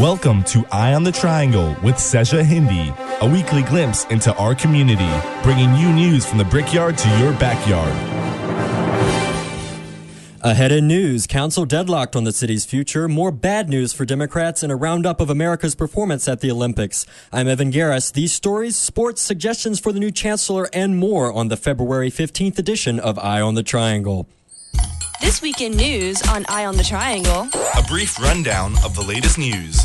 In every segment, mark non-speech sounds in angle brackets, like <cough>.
Welcome to Eye on the Triangle with Seja Hindi, a weekly glimpse into our community, bringing you news from the brickyard to your backyard. Ahead in news, council deadlocked on the city's future, more bad news for Democrats, and a roundup of America's performance at the Olympics. I'm Evan Garris. These stories, sports, suggestions for the new chancellor, and more on the February 15th edition of Eye on the Triangle. This weekend news on Eye on the Triangle. A brief rundown of the latest news.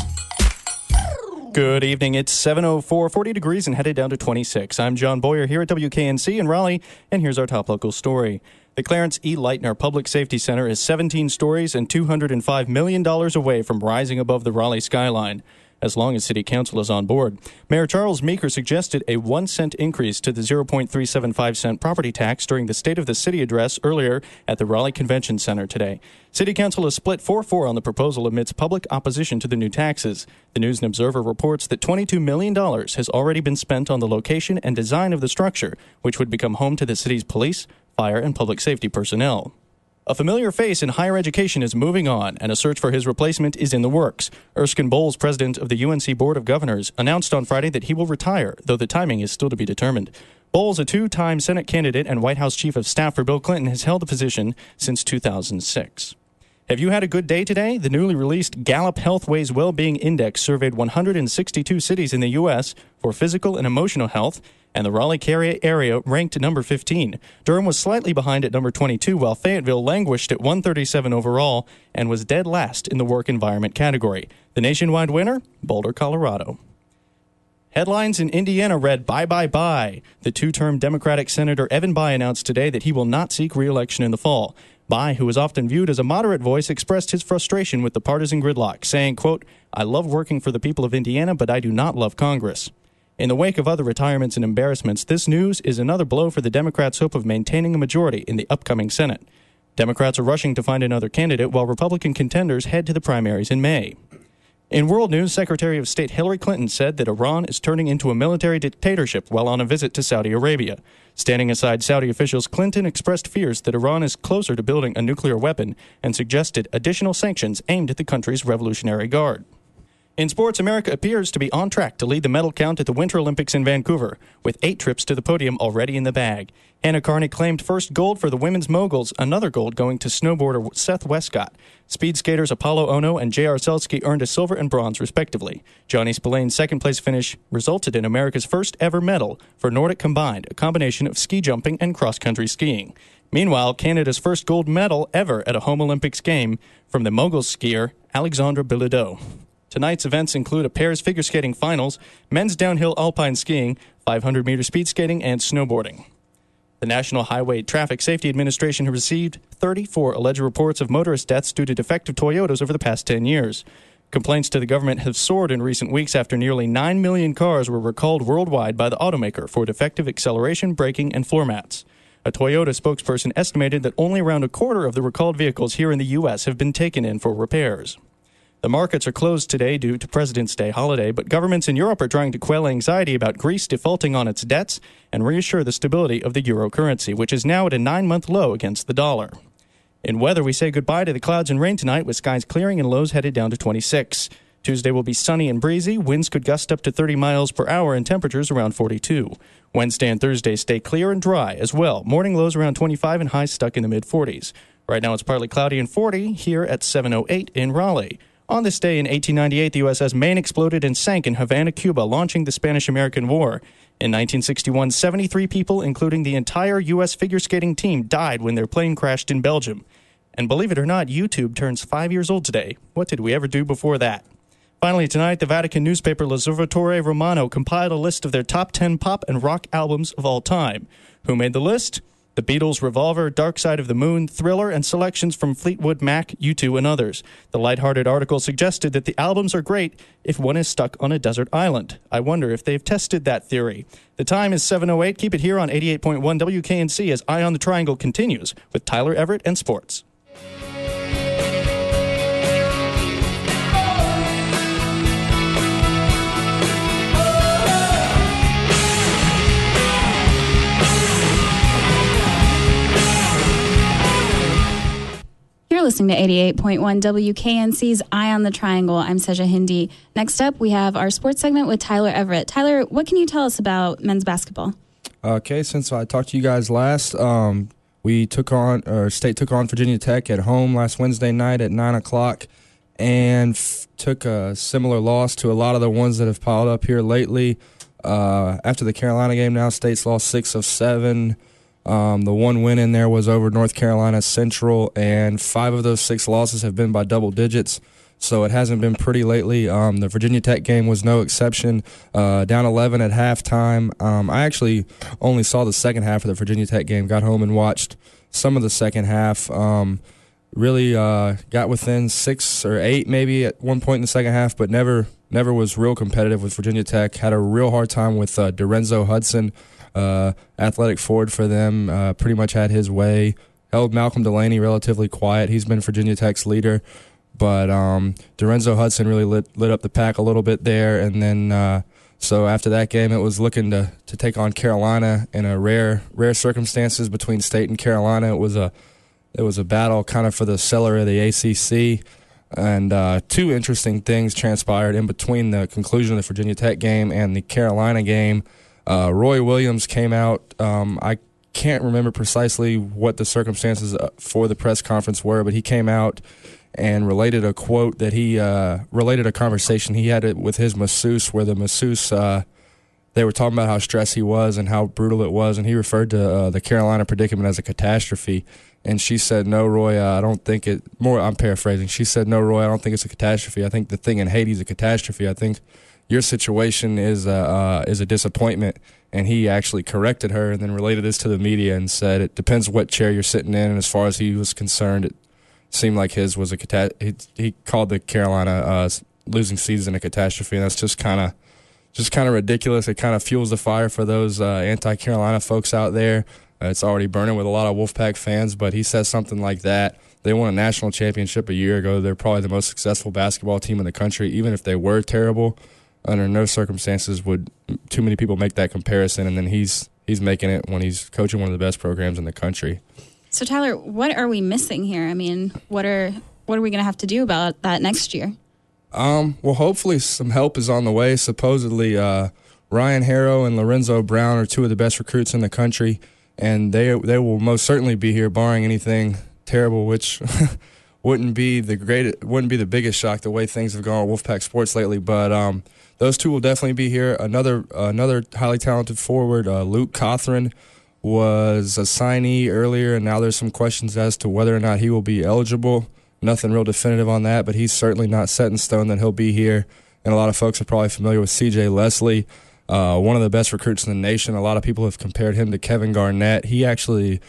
Good evening. It's 704, 40 degrees and headed down to 26. I'm John Boyer here at WKNC in Raleigh, and here's our top local story. The Clarence E. Lightner Public Safety Center is 17 stories and $205 million away from rising above the Raleigh skyline as long as City Council is on board. Mayor Charles Meeker suggested a one cent increase to the 0.375 cent property tax during the State of the City address earlier at the Raleigh Convention Center today. City Council has split 4 4 on the proposal amidst public opposition to the new taxes. The News and Observer reports that $22 million has already been spent on the location and design of the structure, which would become home to the city's police, fire, and public safety personnel. A familiar face in higher education is moving on, and a search for his replacement is in the works. Erskine Bowles, president of the UNC Board of Governors, announced on Friday that he will retire, though the timing is still to be determined. Bowles, a two time Senate candidate and White House chief of staff for Bill Clinton, has held the position since 2006. Have you had a good day today? The newly released Gallup Healthways Wellbeing Index surveyed 162 cities in the U.S. for physical and emotional health and the Raleigh area ranked number 15. Durham was slightly behind at number 22, while Fayetteville languished at 137 overall and was dead last in the work environment category. The nationwide winner? Boulder, Colorado. Headlines in Indiana read Bye Bye Bye. The two term Democratic Senator Evan Bayh announced today that he will not seek re election in the fall. Bayh, who is often viewed as a moderate voice, expressed his frustration with the partisan gridlock, saying, quote, I love working for the people of Indiana, but I do not love Congress. In the wake of other retirements and embarrassments, this news is another blow for the Democrats' hope of maintaining a majority in the upcoming Senate. Democrats are rushing to find another candidate while Republican contenders head to the primaries in May. In world news, Secretary of State Hillary Clinton said that Iran is turning into a military dictatorship while on a visit to Saudi Arabia. Standing aside Saudi officials, Clinton expressed fears that Iran is closer to building a nuclear weapon and suggested additional sanctions aimed at the country's Revolutionary Guard. In sports, America appears to be on track to lead the medal count at the Winter Olympics in Vancouver, with eight trips to the podium already in the bag. Hannah Kearney claimed first gold for the women's moguls, another gold going to snowboarder Seth Wescott. Speed skaters Apollo Ono and J.R. Celski earned a silver and bronze, respectively. Johnny Spillane's second place finish resulted in America's first ever medal for Nordic combined, a combination of ski jumping and cross country skiing. Meanwhile, Canada's first gold medal ever at a home Olympics game from the mogul skier Alexandre Bilodeau. Tonight's events include a pairs figure skating finals, men's downhill alpine skiing, 500 meter speed skating, and snowboarding. The National Highway Traffic Safety Administration has received 34 alleged reports of motorist deaths due to defective Toyotas over the past 10 years. Complaints to the government have soared in recent weeks after nearly 9 million cars were recalled worldwide by the automaker for defective acceleration, braking, and floor mats. A Toyota spokesperson estimated that only around a quarter of the recalled vehicles here in the U.S. have been taken in for repairs. The markets are closed today due to President's Day holiday, but governments in Europe are trying to quell anxiety about Greece defaulting on its debts and reassure the stability of the euro currency, which is now at a nine month low against the dollar. In weather, we say goodbye to the clouds and rain tonight with skies clearing and lows headed down to 26. Tuesday will be sunny and breezy. Winds could gust up to 30 miles per hour and temperatures around 42. Wednesday and Thursday stay clear and dry as well. Morning lows around 25 and highs stuck in the mid 40s. Right now it's partly cloudy and 40 here at 708 in Raleigh. On this day in 1898, the USS Maine exploded and sank in Havana, Cuba, launching the Spanish American War. In 1961, 73 people, including the entire U.S. figure skating team, died when their plane crashed in Belgium. And believe it or not, YouTube turns five years old today. What did we ever do before that? Finally, tonight, the Vatican newspaper L'Osservatore Romano compiled a list of their top 10 pop and rock albums of all time. Who made the list? The Beatles' Revolver, Dark Side of the Moon, Thriller, and selections from Fleetwood Mac, U2, and others. The lighthearted article suggested that the albums are great if one is stuck on a desert island. I wonder if they've tested that theory. The time is 7.08. Keep it here on 88.1 WKNC as Eye on the Triangle continues with Tyler Everett and Sports. Listening to 88.1 WKNC's Eye on the Triangle. I'm Seja Hindi. Next up, we have our sports segment with Tyler Everett. Tyler, what can you tell us about men's basketball? Okay, since I talked to you guys last, um, we took on, or State took on Virginia Tech at home last Wednesday night at 9 o'clock and f- took a similar loss to a lot of the ones that have piled up here lately. Uh, after the Carolina game, now State's lost six of seven. Um, the one win in there was over North Carolina Central, and five of those six losses have been by double digits. So it hasn't been pretty lately. Um, the Virginia Tech game was no exception. Uh, down 11 at halftime. Um, I actually only saw the second half of the Virginia Tech game. Got home and watched some of the second half. Um, really uh, got within six or eight maybe at one point in the second half, but never never was real competitive with Virginia Tech. Had a real hard time with uh, Dorenzo Hudson uh, athletic forward for them. Uh, pretty much had his way. Held Malcolm Delaney relatively quiet. He's been Virginia Tech's leader, but um, Dorenzo Hudson really lit lit up the pack a little bit there. And then uh, so after that game, it was looking to to take on Carolina in a rare rare circumstances between State and Carolina. It was a it was a battle kind of for the cellar of the ACC. And uh, two interesting things transpired in between the conclusion of the Virginia Tech game and the Carolina game. Uh, Roy Williams came out. Um, I can't remember precisely what the circumstances uh, for the press conference were, but he came out and related a quote that he uh, related a conversation he had with his masseuse, where the masseuse uh, they were talking about how stressed he was and how brutal it was, and he referred to uh, the Carolina predicament as a catastrophe. And she said, "No, Roy, uh, I don't think it." More, I'm paraphrasing. She said, "No, Roy, I don't think it's a catastrophe. I think the thing in Haiti is a catastrophe. I think your situation is a, uh, is a disappointment. And he actually corrected her and then related this to the media and said it depends what chair you're sitting in. And as far as he was concerned, it seemed like his was a catastrophe. He, he, called the Carolina uh, losing season a catastrophe. And that's just kind of just kind of ridiculous. It kind of fuels the fire for those uh, anti-Carolina folks out there. Uh, it's already burning with a lot of Wolfpack fans, but he says something like that. They won a national championship a year ago. They're probably the most successful basketball team in the country, even if they were terrible under no circumstances would too many people make that comparison, and then he's he's making it when he's coaching one of the best programs in the country. So Tyler, what are we missing here? I mean, what are what are we going to have to do about that next year? Um, well, hopefully some help is on the way. Supposedly, uh, Ryan Harrow and Lorenzo Brown are two of the best recruits in the country, and they they will most certainly be here, barring anything terrible, which <laughs> wouldn't be the great wouldn't be the biggest shock the way things have gone with Wolfpack sports lately. But um, those two will definitely be here. Another another highly talented forward, uh, Luke Cothran, was a signee earlier, and now there's some questions as to whether or not he will be eligible. Nothing real definitive on that, but he's certainly not set in stone that he'll be here. And a lot of folks are probably familiar with C.J. Leslie, uh, one of the best recruits in the nation. A lot of people have compared him to Kevin Garnett. He actually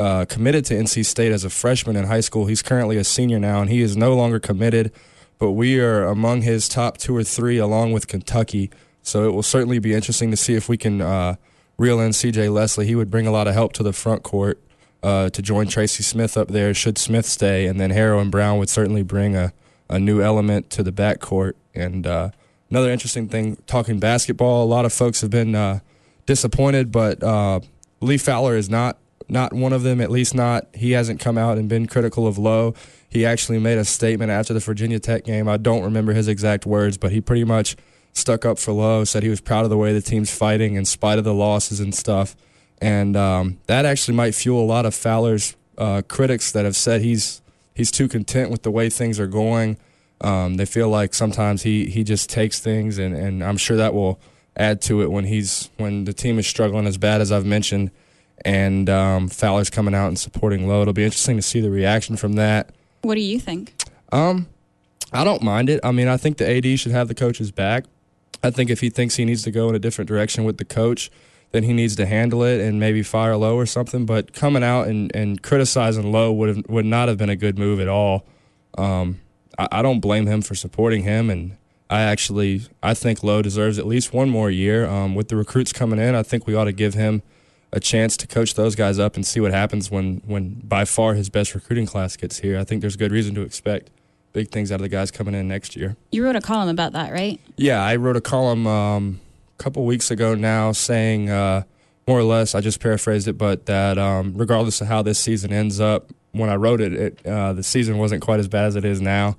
uh, committed to NC State as a freshman in high school. He's currently a senior now, and he is no longer committed but we are among his top two or three, along with Kentucky. So it will certainly be interesting to see if we can uh, reel in C.J. Leslie. He would bring a lot of help to the front court uh, to join Tracy Smith up there. Should Smith stay, and then Harrow and Brown would certainly bring a, a new element to the backcourt. And uh, another interesting thing, talking basketball, a lot of folks have been uh, disappointed, but uh, Lee Fowler is not not one of them. At least not he hasn't come out and been critical of Lowe he actually made a statement after the Virginia Tech game. I don't remember his exact words, but he pretty much stuck up for Lowe, said he was proud of the way the team's fighting in spite of the losses and stuff. And um, that actually might fuel a lot of Fowler's uh, critics that have said he's he's too content with the way things are going. Um, they feel like sometimes he, he just takes things, and, and I'm sure that will add to it when he's when the team is struggling as bad as I've mentioned, and um, Fowler's coming out and supporting Lowe. It'll be interesting to see the reaction from that. What do you think? Um, I don't mind it. I mean, I think the AD should have the coach's back. I think if he thinks he needs to go in a different direction with the coach, then he needs to handle it and maybe fire Lowe or something. But coming out and, and criticizing Lowe would have, would not have been a good move at all. Um, I, I don't blame him for supporting him, and I actually I think Lowe deserves at least one more year. Um, with the recruits coming in, I think we ought to give him a chance to coach those guys up and see what happens when, when by far his best recruiting class gets here. I think there's good reason to expect big things out of the guys coming in next year. You wrote a column about that, right? Yeah, I wrote a column um, a couple weeks ago now saying uh, more or less, I just paraphrased it, but that um, regardless of how this season ends up, when I wrote it, it uh, the season wasn't quite as bad as it is now.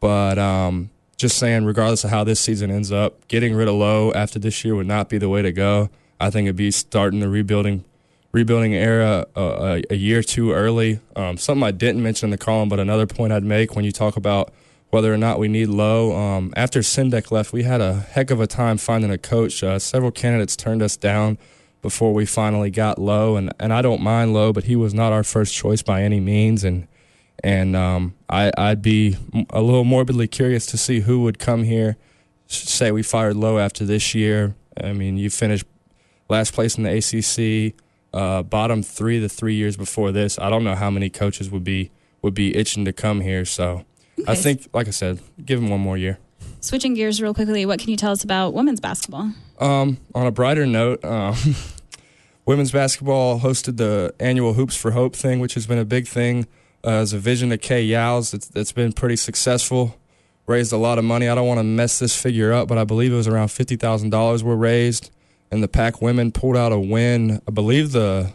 But um, just saying, regardless of how this season ends up, getting rid of Lowe after this year would not be the way to go. I think it'd be starting the rebuilding rebuilding era uh, a, a, year too early. Um, something I didn't mention in the column, but another point I'd make when you talk about whether or not we need Lowe. Um, after Sendek left, we had a heck of a time finding a coach. Uh, several candidates turned us down before we finally got Lowe, and, and I don't mind Lowe, but he was not our first choice by any means. And and um, I, I'd be a little morbidly curious to see who would come here. Say we fired Lowe after this year. I mean, you finished last place in the ACC, uh, bottom three the three years before this. I don't know how many coaches would be would be itching to come here. So okay. I think, like I said, give him one more year. Switching gears real quickly, what can you tell us about women's basketball? Um, on a brighter note, um, <laughs> women's basketball hosted the annual Hoops for Hope thing, which has been a big thing uh, as a vision of Kay Yow's. It's, it's been pretty successful, raised a lot of money. I don't want to mess this figure up, but I believe it was around $50,000 were raised, and the Pack women pulled out a win. I believe the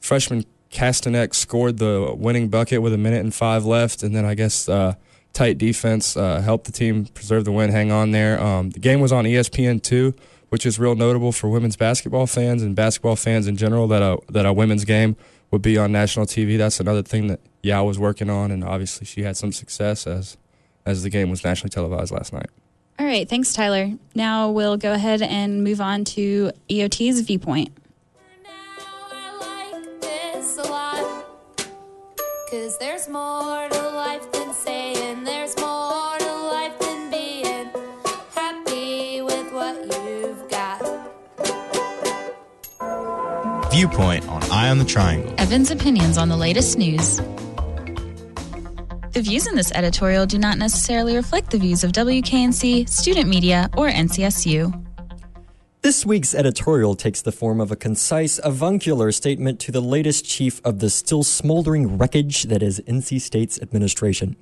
freshman Kastanek scored the winning bucket with a minute and five left, and then I guess uh, tight defense uh, helped the team preserve the win, hang on there. Um, the game was on ESPN two, which is real notable for women's basketball fans and basketball fans in general. That a that a women's game would be on national TV. That's another thing that Yow was working on, and obviously she had some success as as the game was nationally televised last night. All right, thanks, Tyler. Now we'll go ahead and move on to EOT's viewpoint. Cause there's more to life than saying there's more to life than being happy with what you've got. Viewpoint on Eye on the Triangle. Evan's opinions on the latest news. The views in this editorial do not necessarily reflect the views of WKNC, student media, or NCSU. This week's editorial takes the form of a concise, avuncular statement to the latest chief of the still smoldering wreckage that is NC State's administration.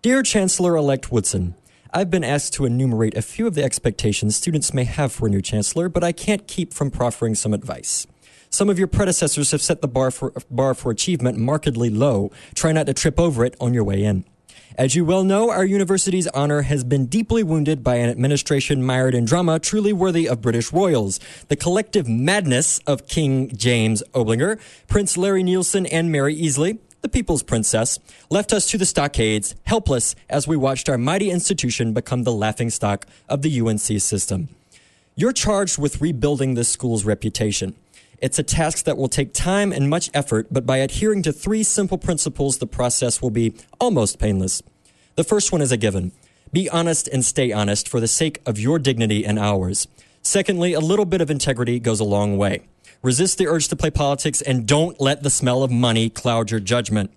Dear Chancellor elect Woodson, I've been asked to enumerate a few of the expectations students may have for a new chancellor, but I can't keep from proffering some advice. Some of your predecessors have set the bar for, bar for achievement markedly low. Try not to trip over it on your way in. As you well know, our university's honor has been deeply wounded by an administration mired in drama truly worthy of British royals. The collective madness of King James Oblinger, Prince Larry Nielsen, and Mary Easley, the people's princess, left us to the stockades, helpless as we watched our mighty institution become the laughingstock of the UNC system. You're charged with rebuilding this school's reputation. It's a task that will take time and much effort, but by adhering to three simple principles, the process will be almost painless. The first one is a given. Be honest and stay honest for the sake of your dignity and ours. Secondly, a little bit of integrity goes a long way. Resist the urge to play politics and don't let the smell of money cloud your judgment.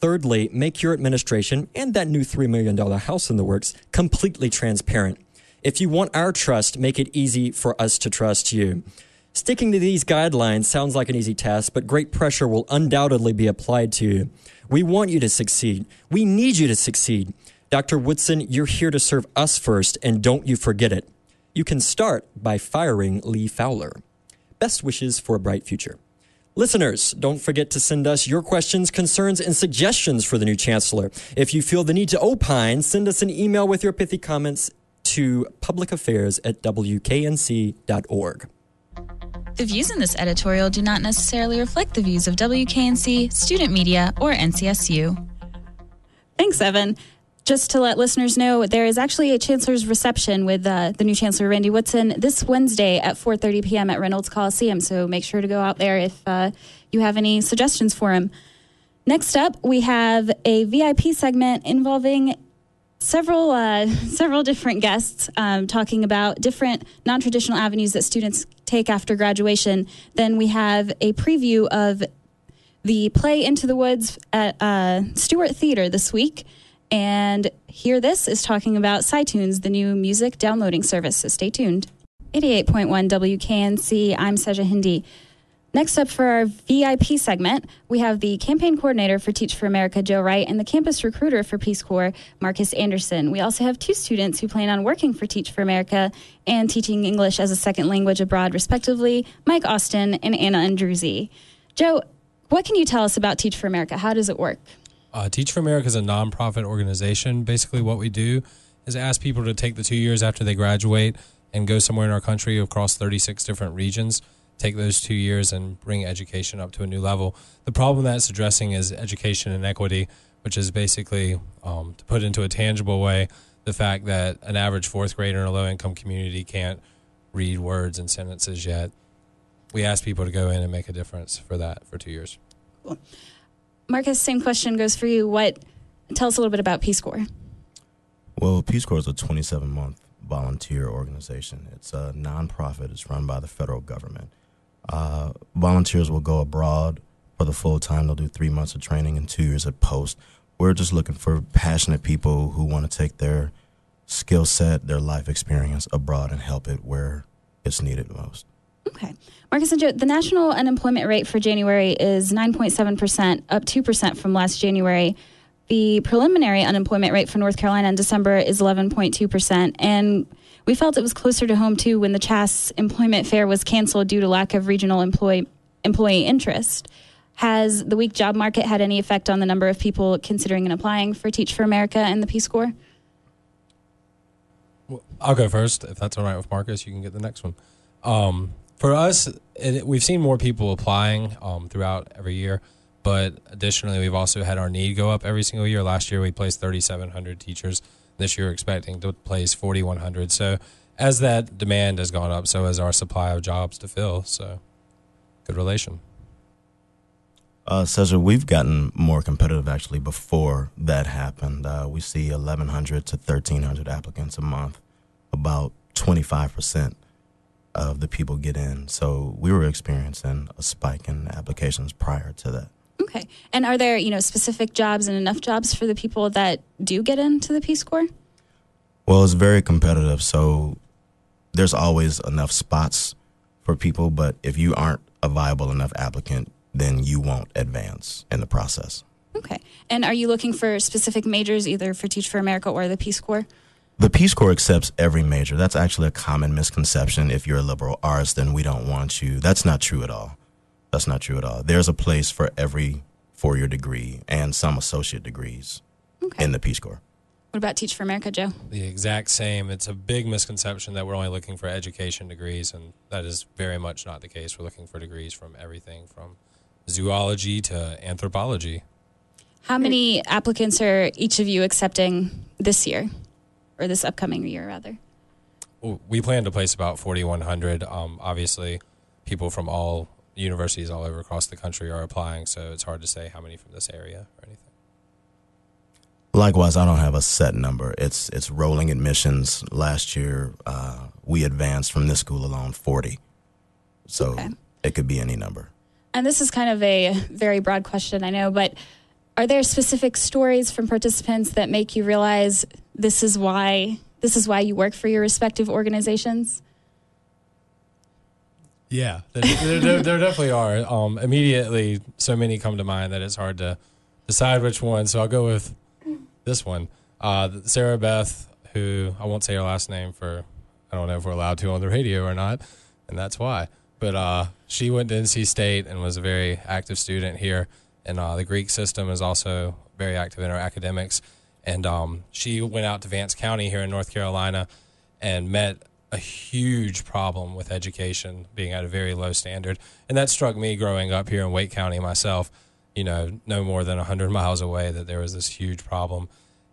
Thirdly, make your administration and that new $3 million house in the works completely transparent. If you want our trust, make it easy for us to trust you. Sticking to these guidelines sounds like an easy task, but great pressure will undoubtedly be applied to you. We want you to succeed. We need you to succeed. Dr. Woodson, you're here to serve us first, and don't you forget it. You can start by firing Lee Fowler. Best wishes for a bright future. Listeners, don't forget to send us your questions, concerns, and suggestions for the new chancellor. If you feel the need to opine, send us an email with your pithy comments to publicaffairs at wknc.org. The views in this editorial do not necessarily reflect the views of WKNC, student media, or NCSU. Thanks, Evan. Just to let listeners know, there is actually a chancellor's reception with uh, the new chancellor Randy Woodson this Wednesday at 4:30 p.m. at Reynolds Coliseum. So make sure to go out there if uh, you have any suggestions for him. Next up, we have a VIP segment involving several uh, <laughs> several different guests um, talking about different non-traditional avenues that students take after graduation. Then we have a preview of the play Into the Woods at uh, Stewart Theater this week. And Hear This is talking about SciTunes, the new music downloading service. So stay tuned. 88.1 WKNC, I'm Seja Hindi. Next up for our VIP segment, we have the campaign coordinator for Teach for America, Joe Wright, and the campus recruiter for Peace Corps, Marcus Anderson. We also have two students who plan on working for Teach for America and teaching English as a second language abroad, respectively, Mike Austin and Anna Andruzzi. Joe, What can you tell us about Teach for America? How does it work? Uh, Teach for America is a nonprofit organization. Basically, what we do is ask people to take the two years after they graduate and go somewhere in our country across 36 different regions, take those two years and bring education up to a new level. The problem that's addressing is education inequity, which is basically, um, to put into a tangible way, the fact that an average fourth grader in a low income community can't read words and sentences yet. We ask people to go in and make a difference for that for two years. Cool. Marcus, same question goes for you. What tell us a little bit about Peace Corps? Well, Peace Corps is a 27 month volunteer organization. It's a nonprofit. It's run by the federal government. Uh, volunteers will go abroad for the full time. They'll do three months of training and two years at post. We're just looking for passionate people who want to take their skill set, their life experience abroad and help it where it's needed most. Okay. Marcus and Joe, the national unemployment rate for January is 9.7%, up 2% from last January. The preliminary unemployment rate for North Carolina in December is 11.2%. And we felt it was closer to home, too, when the CHASS employment fair was canceled due to lack of regional employee, employee interest. Has the weak job market had any effect on the number of people considering and applying for Teach for America and the Peace Corps? Well, I'll go first. If that's all right with Marcus, you can get the next one. Um, for us, it, we've seen more people applying um, throughout every year, but additionally, we've also had our need go up every single year. Last year, we placed 3,700 teachers. This year, expecting to place 4,100. So, as that demand has gone up, so has our supply of jobs to fill. So, good relation. Uh, Cesar, we've gotten more competitive actually before that happened. Uh, we see 1,100 to 1,300 applicants a month, about 25 percent of the people get in. So we were experiencing a spike in applications prior to that. Okay. And are there, you know, specific jobs and enough jobs for the people that do get into the Peace Corps? Well, it's very competitive. So there's always enough spots for people, but if you aren't a viable enough applicant, then you won't advance in the process. Okay. And are you looking for specific majors either for Teach for America or the Peace Corps? The Peace Corps accepts every major. That's actually a common misconception. If you're a liberal arts, then we don't want you. That's not true at all. That's not true at all. There's a place for every four year degree and some associate degrees okay. in the Peace Corps. What about Teach for America, Joe? The exact same. It's a big misconception that we're only looking for education degrees, and that is very much not the case. We're looking for degrees from everything from zoology to anthropology. How many applicants are each of you accepting this year? or this upcoming year rather? We plan to place about 4,100. Um, obviously, people from all universities all over across the country are applying, so it's hard to say how many from this area or anything. Likewise, I don't have a set number. It's it's rolling admissions. Last year, uh, we advanced from this school alone 40, so okay. it could be any number. And this is kind of a very broad question, I know, but are there specific stories from participants that make you realize this is why this is why you work for your respective organizations? Yeah, there, there, there definitely are. Um, immediately, so many come to mind that it's hard to decide which one. So I'll go with this one. Uh, Sarah Beth, who I won't say her last name for, I don't know if we're allowed to on the radio or not, and that's why. But uh, she went to NC State and was a very active student here and uh, the Greek system is also very active in our academics. And um, she went out to Vance County here in North Carolina and met a huge problem with education being at a very low standard. And that struck me growing up here in Wake County myself, you know, no more than 100 <laughs> miles away, that there was this huge problem.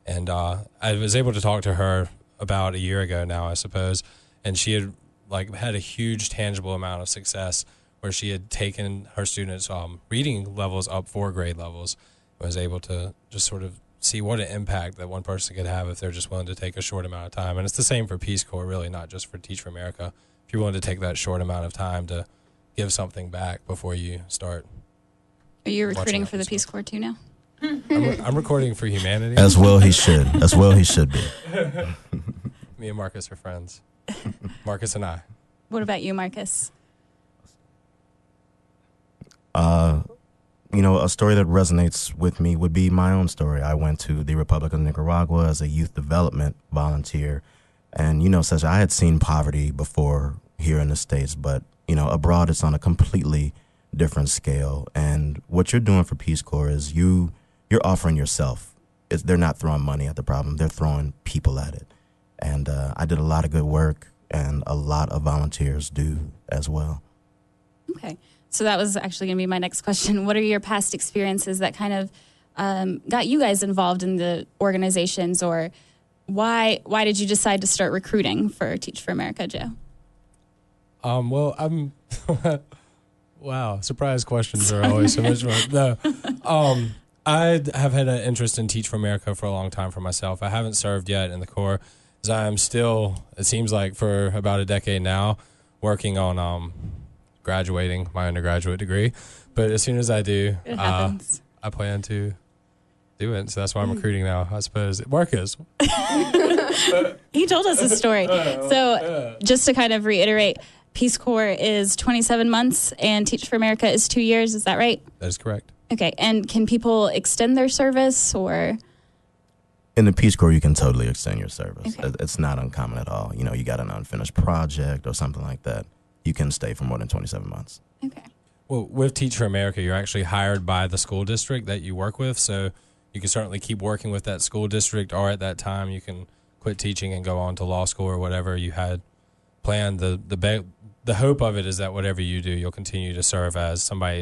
And uh, I was able to talk to her about a year ago now, I suppose. And she had like had a huge tangible amount of success where she had taken her students' um, reading levels up four grade levels, and was able to just sort of see what an impact that one person could have if they're just willing to take a short amount of time. And it's the same for Peace Corps, really, not just for Teach for America. If you're willing to take that short amount of time to give something back before you start. Are you recruiting for the Peace Corps too now? I'm, re- I'm, recording for humanity. As well he should. As well he should be. <laughs> Me and Marcus are friends. Marcus and I. What about you, Marcus? Uh, you know, a story that resonates with me would be my own story. I went to the Republic of Nicaragua as a youth development volunteer. And, you know, such I had seen poverty before here in the States, but, you know, abroad it's on a completely different scale. And what you're doing for Peace Corps is you you're offering yourself. It's, they're not throwing money at the problem; they're throwing people at it. And uh, I did a lot of good work, and a lot of volunteers do as well. Okay, so that was actually going to be my next question. <laughs> What are your past experiences that kind of um, got you guys involved in the organizations, or why why did you decide to start recruiting for Teach for America, Joe? Um, well, I'm. <laughs> wow, surprise questions are always so much fun. No, um, I have had an interest in Teach for America for a long time for myself. I haven't served yet in the Corps, as I am still. It seems like for about a decade now, working on um, graduating my undergraduate degree. But as soon as I do, uh, I plan to do it. So that's why I'm recruiting now. I suppose Marcus. <laughs> he told us a story. So just to kind of reiterate, Peace Corps is 27 months and Teach for America is two years. Is that right? That is correct. Okay. And can people extend their service or? In the Peace Corps, you can totally extend your service. Okay. It's not uncommon at all. You know, you got an unfinished project or something like that. You can stay for more than 27 months. Okay. Well, with Teach for America, you're actually hired by the school district that you work with. So you can certainly keep working with that school district, or at that time, you can quit teaching and go on to law school or whatever you had planned. The, the, the hope of it is that whatever you do, you'll continue to serve as somebody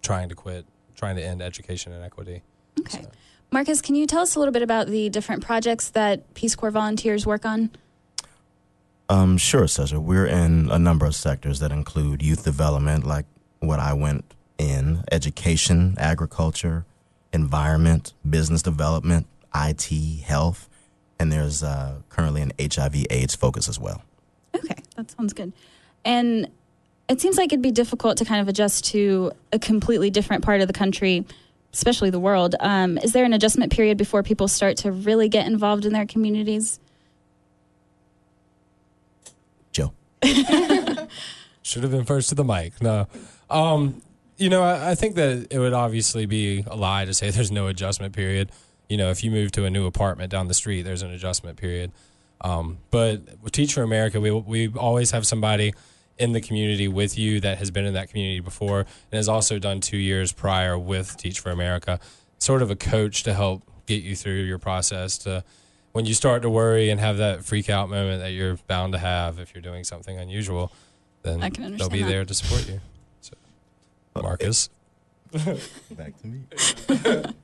trying to quit, trying to end education inequity. Okay. So. Marcus, can you tell us a little bit about the different projects that Peace Corps volunteers work on? Um, sure, Cesar. We're in a number of sectors that include youth development, like what I went in, education, agriculture, environment, business development, IT, health, and there's uh, currently an HIV/AIDS focus as well. Okay, that sounds good. And it seems like it'd be difficult to kind of adjust to a completely different part of the country, especially the world. Um, is there an adjustment period before people start to really get involved in their communities? Joe. <laughs> Should have been first to the mic. No. Um, you know, I, I, think that it would obviously be a lie to say <laughs> there's no adjustment period. You know, if you move to a new apartment down the street, there's an adjustment period. Um, but with Teach for America, we we always have somebody in the community with you that has been in that community before and has also done two years prior with Teach for America. Sort of a coach to help get you through your process to when you start to worry and have that freak out moment that you're bound to have if you're doing something unusual, then they'll be that. there to support you. So, Marcus. <laughs> Back to me. <laughs>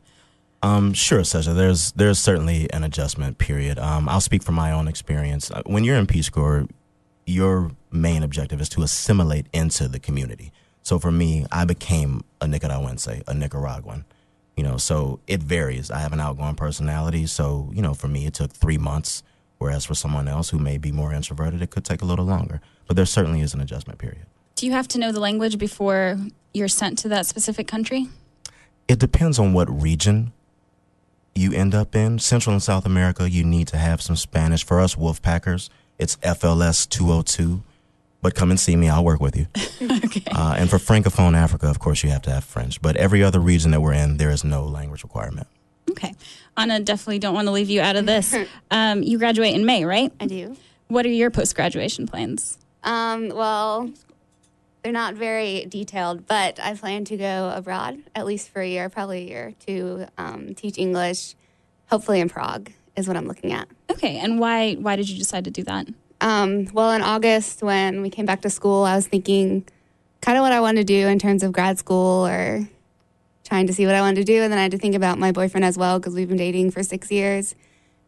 Um, sure, Cesar. There's there's certainly an adjustment period. Um, I'll speak from my own experience. Uh, when you're in Peace Corps, your main objective is to assimilate into the community. So for me, I became a Nicaraguense, a Nicaraguan. You know, so it varies. I have an outgoing personality, so you know, for me, it took three months. Whereas for someone else who may be more introverted, it could take a little longer. But there certainly is an adjustment period. Do you have to know the language before you're sent to that specific country? It depends on what region you end up in. Central and South America, you need to have some Spanish. For us Wolfpackers, it's FLS 202. But come and see me, I'll work with you. <laughs> okay. Uh, and for Francophone Africa, of course, you have to have French. But every other region that we're in, there is no language requirement. Okay. Anna, definitely don't want to leave you out of this. <laughs> um, you graduate in May, right? I do. What are your post graduation plans? Um, well, they're not very detailed, but I plan to go abroad at least for a year, probably a year, to um, teach English, hopefully in Prague is what I'm looking at. Okay, and why why did you decide to do that? Um, well, in August when we came back to school, I was thinking kind of what I wanted to do in terms of grad school or trying to see what I wanted to do, and then I had to think about my boyfriend as well because we've been dating for six years,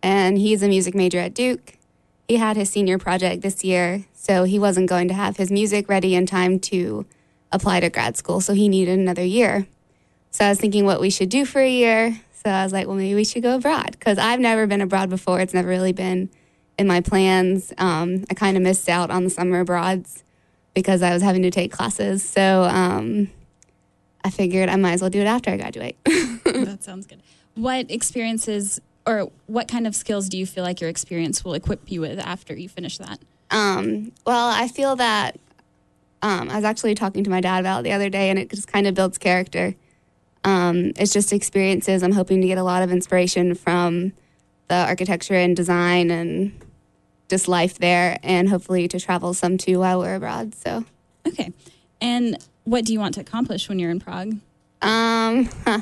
and he's a music major at Duke. He had his senior project this year, so he wasn't going to have his music ready in time to apply to grad school. So he needed another year. So I was thinking what we should do for a year. So I was like, well, maybe we should go abroad because I've never been abroad before. It's never really been in my plans. Um, I kind of missed out on the summer abroads because I was having to take classes. So um, I figured I might as well do it after I graduate. <laughs> that sounds good. What experiences or what kind of skills do you feel like your experience will equip you with after you finish that? Um, well, I feel that um, I was actually talking to my dad about it the other day, and it just kind of builds character. Um, it's just experiences. I'm hoping to get a lot of inspiration from the architecture and design and just life there, and hopefully to travel some too while we're abroad. So, okay. And what do you want to accomplish when you're in Prague? Um, huh.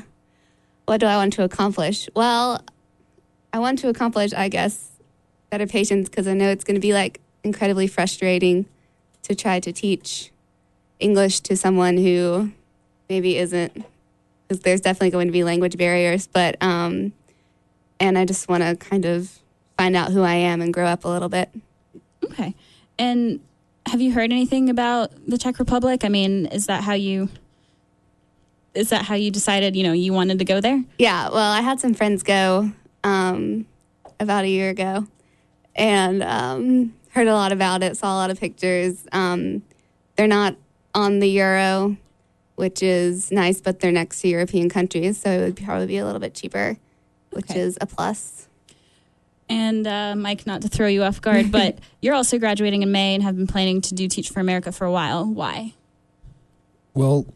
what do I want to accomplish? Well, I want to accomplish, I guess, better patience because I know it's going to be like incredibly frustrating to try to teach English to someone who maybe isn't, because there's definitely going to be language barriers. But, um, and I just want to kind of find out who I am and grow up a little bit. Okay. And have you heard anything about the Czech Republic? I mean, is that how you is that how you decided, you know, you wanted to go there? Yeah, well, I had some friends go um, about a year ago and um, heard a lot about it, saw a lot of pictures. Um, they're not on the euro, which is nice, but they're next to European countries, so it would probably be a little bit cheaper, which Okay. is a plus. And uh, Mike, not to throw you off guard, but <laughs> you're also graduating in May and have been planning to do Teach for America for a while. Why? Well,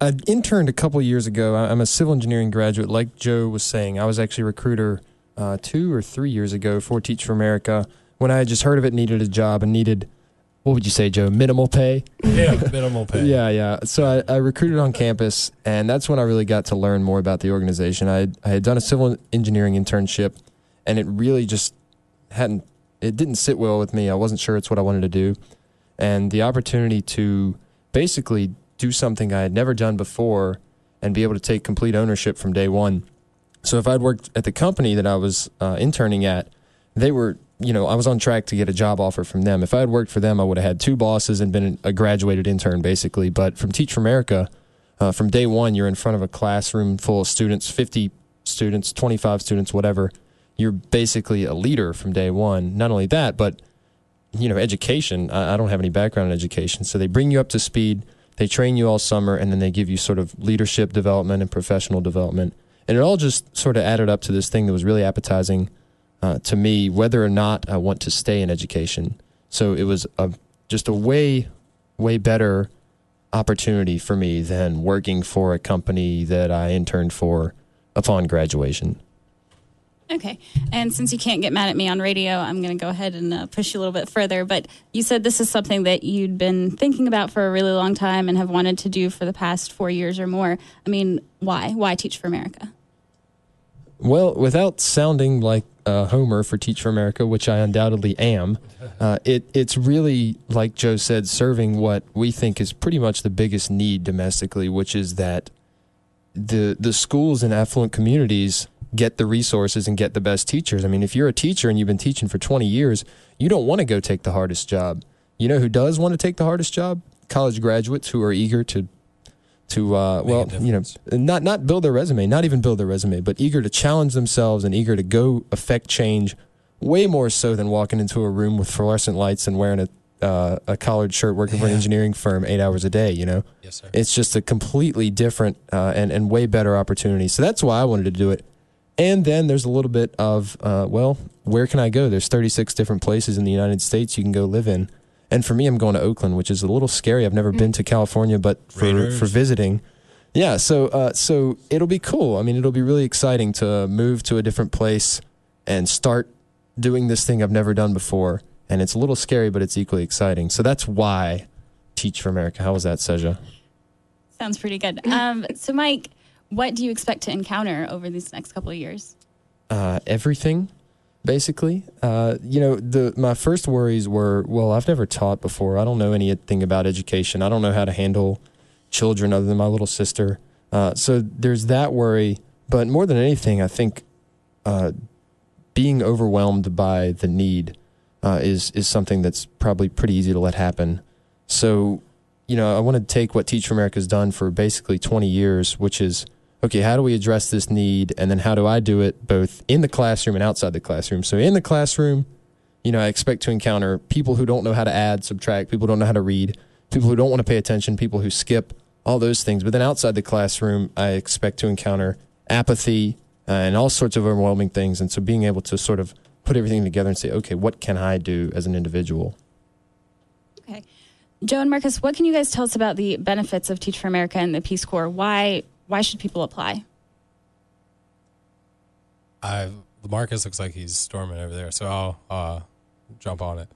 I interned a couple years ago. I- I'm a civil engineering graduate. Like Joe was saying, I was actually a recruiter uh, two or three years ago for Teach for America when I had just heard of it, needed a job, and needed, what would you say, Joe? Minimal pay? Yeah, <laughs> minimal pay. Yeah, yeah. So I, I recruited on campus, and that's when I really got to learn more about the organization. I had, I had done a civil engineering internship, and it really just hadn't, it didn't sit well with me. I wasn't sure it's what I wanted to do. And the opportunity to basically do something I had never done before and be able to take complete ownership from day one. So if I'd worked at the company that I was uh, interning at, they were, you know, I was on track to get a job offer from them. If I had worked for them, I would have had two bosses and been a graduated intern, basically. But from Teach for America, uh, from day one, you're in front of a classroom full of students, 50 students, 25 students, whatever. You're basically a leader from day one. Not only that, but you know, education. I, I don't have any background in education, so they bring you up to speed. They train you all summer, and then they give you sort of leadership development and professional development. And it all just sort of added up to this thing that was really appetizing uh, to me, whether or not I want to stay in education. So it was a, just a way, way better opportunity for me than working for a company that I interned for upon graduation. Okay. And since you can't get mad at me on radio, I'm going to go ahead and uh, push you a little bit further. But you said this is something that you'd been thinking about for a really long time and have wanted to do for the past four years or more. I mean, why? Why Teach for America? Well, without sounding like a Homer for Teach for America, which I undoubtedly am, uh, it it's really like Joe said, serving what we think is pretty much the biggest need domestically, which is that the the schools in affluent communities get the resources and get the best teachers. I mean, if you're a teacher and you've been teaching for 20 years, you don't want to go take the hardest job. You know who does want to take the hardest job? College graduates who are eager to to uh, well, you know, not not build their resume, not even build their resume, but eager to challenge themselves and eager to go affect change, way more so than walking into a room with fluorescent lights and wearing a uh, a collared shirt working for an engineering firm eight hours a day. You know, Yes, sir. it's just a completely different uh, and and way better opportunity. So that's why I wanted to do it. And then there's a little bit of uh, well, where can I go? There's 36 different places in the United States you can go live in. And for me, I'm going to Oakland, which is a little scary. I've never been to California, but for Raiders. for visiting, yeah. So uh, so it'll be cool. I mean, it'll be really exciting to move to a different place and start doing this thing I've never done before. And it's a little scary, but it's equally exciting. So that's why Teach for America. How was that, Seja? Sounds pretty good. Um, so, Mike, what do you expect to encounter over these next couple of years? uh, everything, basically. Uh, you know, the my first worries were, well, I've never taught before. I don't know anything about education. I don't know how to handle children other than my little sister. Uh, so there's that worry. But more than anything, I think uh, being overwhelmed by the need uh, is is something that's probably pretty easy to let happen. So, you know, I want to take what Teach for America has done for basically 20 years, which is okay, how do we address this need? And then how do I do it both in the classroom and outside the classroom? So, in the classroom, you know, I expect to encounter people who don't know how to add, subtract, people don't know how to read, people who don't want to pay attention, people who skip, all those things. But then outside the classroom, I expect to encounter apathy uh, and all sorts of overwhelming things. And so, being able to sort of put everything together and say, okay, what can I do as an individual? Okay. Joe and Marcus, what can you guys tell us about the benefits of Teach for America and the Peace Corps? Why why should people apply? I Marcus looks like he's storming over there, so I'll uh, jump on it.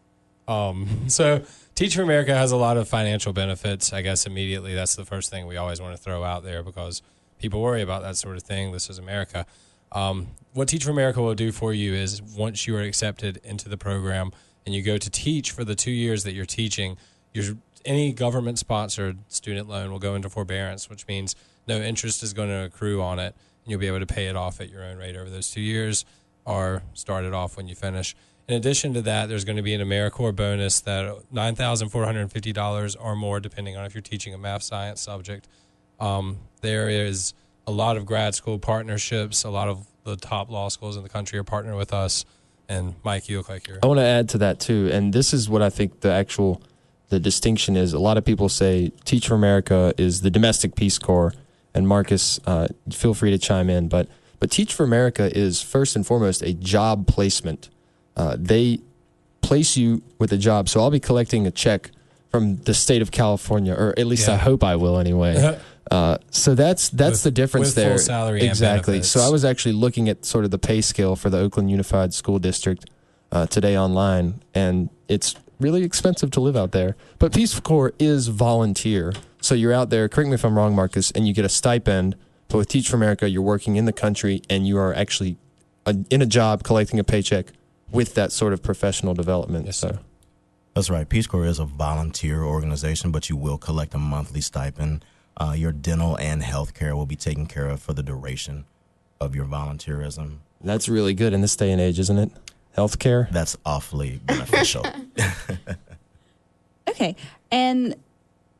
Um, <laughs> so, Teach for America has a lot of financial benefits. I guess immediately that's the first thing we always want to throw out there because people worry about that sort of thing. This is America. Um, what Teach for America will do for you is once you are accepted into the program and you go to teach for the two years that you're teaching, your any government sponsored student loan will go into forbearance, which means no interest is going to accrue on it, and you'll be able to pay it off at your own rate over those two years, or start it off when you finish. In addition to that, there's going to be an AmeriCorps bonus that $9,450 or more, depending on if you're teaching a math science subject. Um, there is a lot of grad school partnerships. A lot of the top law schools in the country are partnering with us. And Mike, you look like you're. I want to add to that too, and this is what I think the actual the distinction is. A lot of people say Teach for America is the domestic Peace Corps, and Marcus, uh, feel free to chime in, but but Teach for America is first and foremost a job placement. Uh, they place you with a job, so I'll be collecting a check from the state of California, or at least Yeah. I hope I will anyway. Uh, so that's that's With- the difference there. exactly. So I was actually looking at sort of the pay scale for the Oakland Unified School District uh, today online, and it's really expensive to live out there. But Peace Corps is volunteer, so you're out there. Correct me if I'm wrong, Marcus, and you get a stipend. But with Teach for America, you're working in the country, and you are actually uh in a job collecting a paycheck with that sort of professional development. so. That's right. Peace Corps is a volunteer organization, but you will collect a monthly stipend. Uh, your dental and health care will be taken care of for the duration of your volunteerism. That's really good in this day and age, isn't it? Healthcare. That's awfully beneficial. <laughs> Okay. And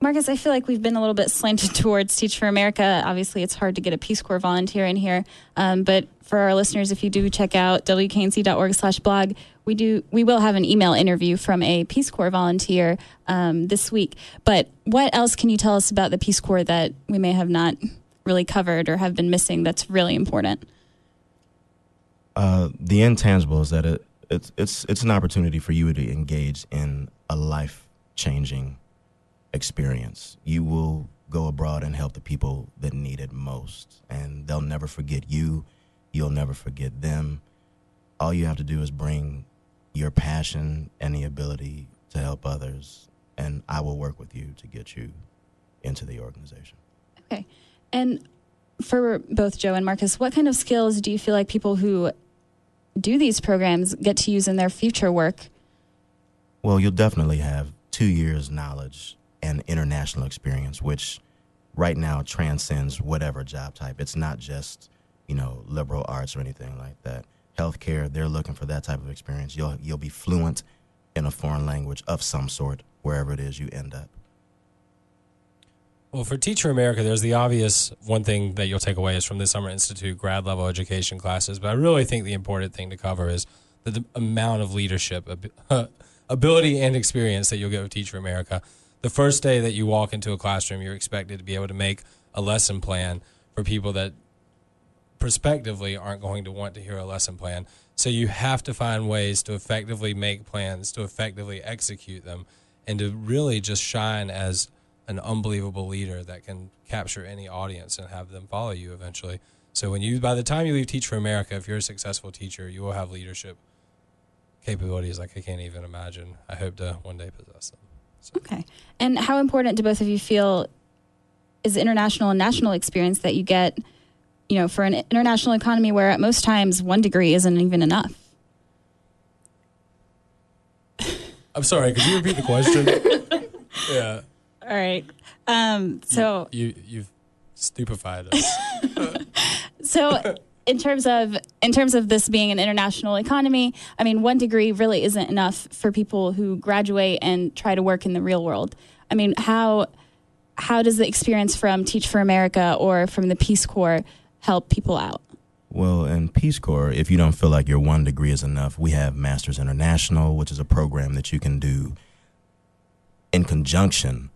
Marcus, I feel like we've been a little bit slanted <laughs> towards Teach for America. Obviously, it's hard to get a Peace Corps volunteer in here. Um, but for our listeners, if you do check out wknc.org slash blog, we do we will have an email interview from a Peace Corps volunteer um, this week. But what else can you tell us about the Peace Corps that we may have not really covered or have been missing that's really important? Uh, the intangible is that it, it's it's it's an opportunity for you to engage in a life changing experience. You will go abroad and help the people that need it most, and they'll never forget you. You'll never forget them. All you have to do is bring your passion and the ability to help others, and I will work with you to get you into the organization. Okay. And for both Joe and Marcus, what kind of skills do you feel like people who do these programs get to use in their future work? Well, you'll definitely have two years' knowledge and international experience, which right now transcends whatever job type. It's not just, you know, liberal arts or anything like that. Healthcare, they're looking for that type of experience. You'll you'll be fluent in a foreign language of some sort wherever it is you end up. Well, for Teacher America, there's the obvious one thing that you'll take away is from the Summer Institute grad level education classes. But I really think the important thing to cover is the, the amount of leadership, <laughs> ability, and experience that you'll get with Teacher America. The first day that you walk into a classroom, you're expected to be able to make a lesson plan for people that prospectively aren't going to want to hear a lesson plan. So you have to find ways to effectively make plans, to effectively execute them, and to really just shine as an unbelievable leader that can capture any audience and have them follow you eventually. So when you by the time you leave Teach for America, if you're a successful teacher, you will have leadership capabilities like I can't even imagine. I hope to one day possess them. Okay. And how important do both of you feel is the international and national experience that you get, you know, for an international economy where at most times one degree isn't even enough? I'm sorry, could you repeat the question? <laughs> yeah. All right. Um, so You you've stupefied us. <laughs> so in terms of in terms of this being an international economy, I mean, one degree really isn't enough for people who graduate and try to work in the real world. I mean, how how does the experience from Teach for America or from the Peace Corps help people out? Well, in Peace Corps, if you don't feel like your one degree is enough, we have Masters International, which is a program that you can do in conjunction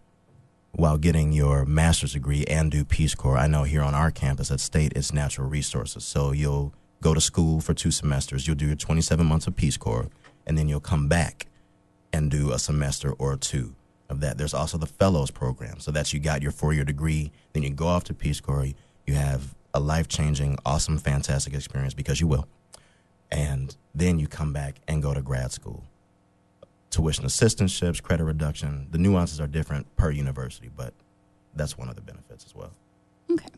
while getting your master's degree and do Peace Corps. I know here on our campus at State, it's natural resources. So you'll go to school for two semesters, you'll do your 27 months of Peace Corps, and then you'll come back and do a semester or two of that. There's also the Fellows program. So that's you got your four year degree, then you go off to Peace Corps, you have a life changing, awesome, fantastic experience because you will. And then you come back and go to grad school. Tuition assistantships, credit reduction. The nuances are different per university, but that's one of the benefits as well. Okay.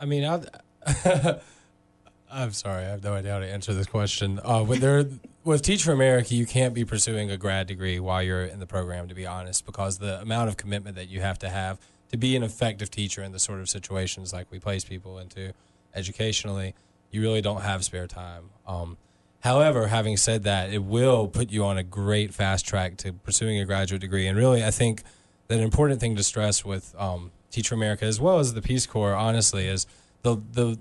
I mean, I, <laughs> I'm sorry, I have no idea how to answer this question. Uh, with there, with Teach for America, you can't be pursuing a grad degree while you're in the program, to be honest, because the amount of commitment that you have to have to be an effective teacher in the sort of situations like we place people into educationally, you really don't have spare time. Um, however, having said that, it will put you on a great fast track to pursuing a graduate degree. And really, I think that an important thing to stress with um, Teach for America, as well as the Peace Corps, honestly, is the the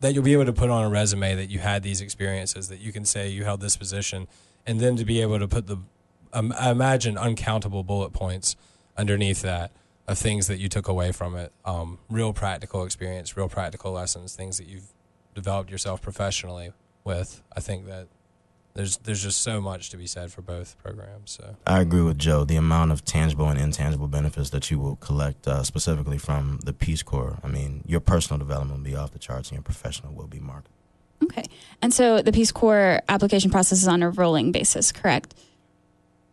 that you'll be able to put on a resume that you had these experiences, that you can say you held this position, and then to be able to put the, um, I imagine, uncountable bullet points underneath that of things that you took away from it, um, real practical experience, real practical lessons, things that you've developed yourself professionally with. I think that there's there's just so much to be said for both programs. So I agree with Joe. The amount of tangible and intangible benefits that you will collect uh, specifically from the Peace Corps. I mean, your personal development will be off the charts, and your professional will be marked. Okay. And so the Peace Corps application process is on a rolling basis, correct?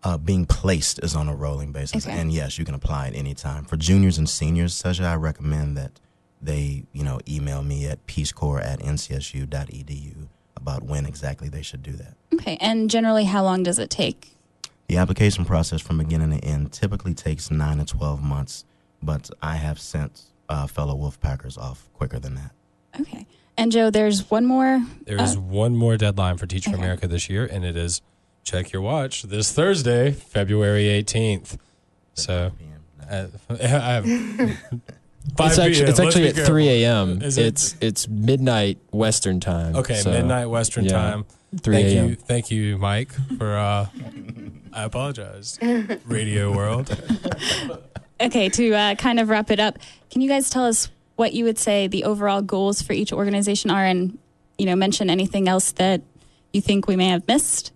Uh, being placed is on a rolling basis, Okay. and yes, you can apply at any time. For juniors and seniors, Sesha, I recommend that they, you know, email me at peacecorps at ncsu.edu about when exactly they should do that. Okay. And generally, how long does it take? The application process from beginning to end typically takes nine to 12 months, but I have sent uh, fellow Wolfpackers off quicker than that. Okay. And Joe, there's one more. There is uh, one more deadline for Teach for America this year, and it is check your watch this Thursday, February 18th. So, uh, <laughs> I have five It's actually, it's actually at 3 a.m. It? It's it's midnight Western time. Okay, so, midnight Western yeah, time. 3 Thank a.m. you, thank you, Mike, for. Uh, I apologize, Radio World. <laughs> Okay, to uh, kind of wrap it up, can you guys tell us what you would say the overall goals for each organization are, and you know, mention anything else that you think we may have missed?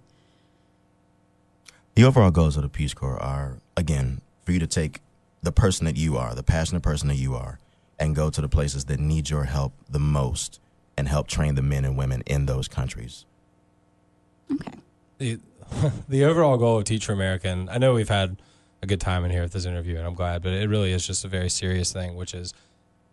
The overall goals of the Peace Corps are, again, for you to take the person that you are, the passionate person that you are, and go to the places that need your help the most and help train the men and women in those countries. Okay. The <laughs> the overall goal of Teach for America, and I know we've had a good time in here with this interview, and I'm glad, but it really is just a very serious thing, which is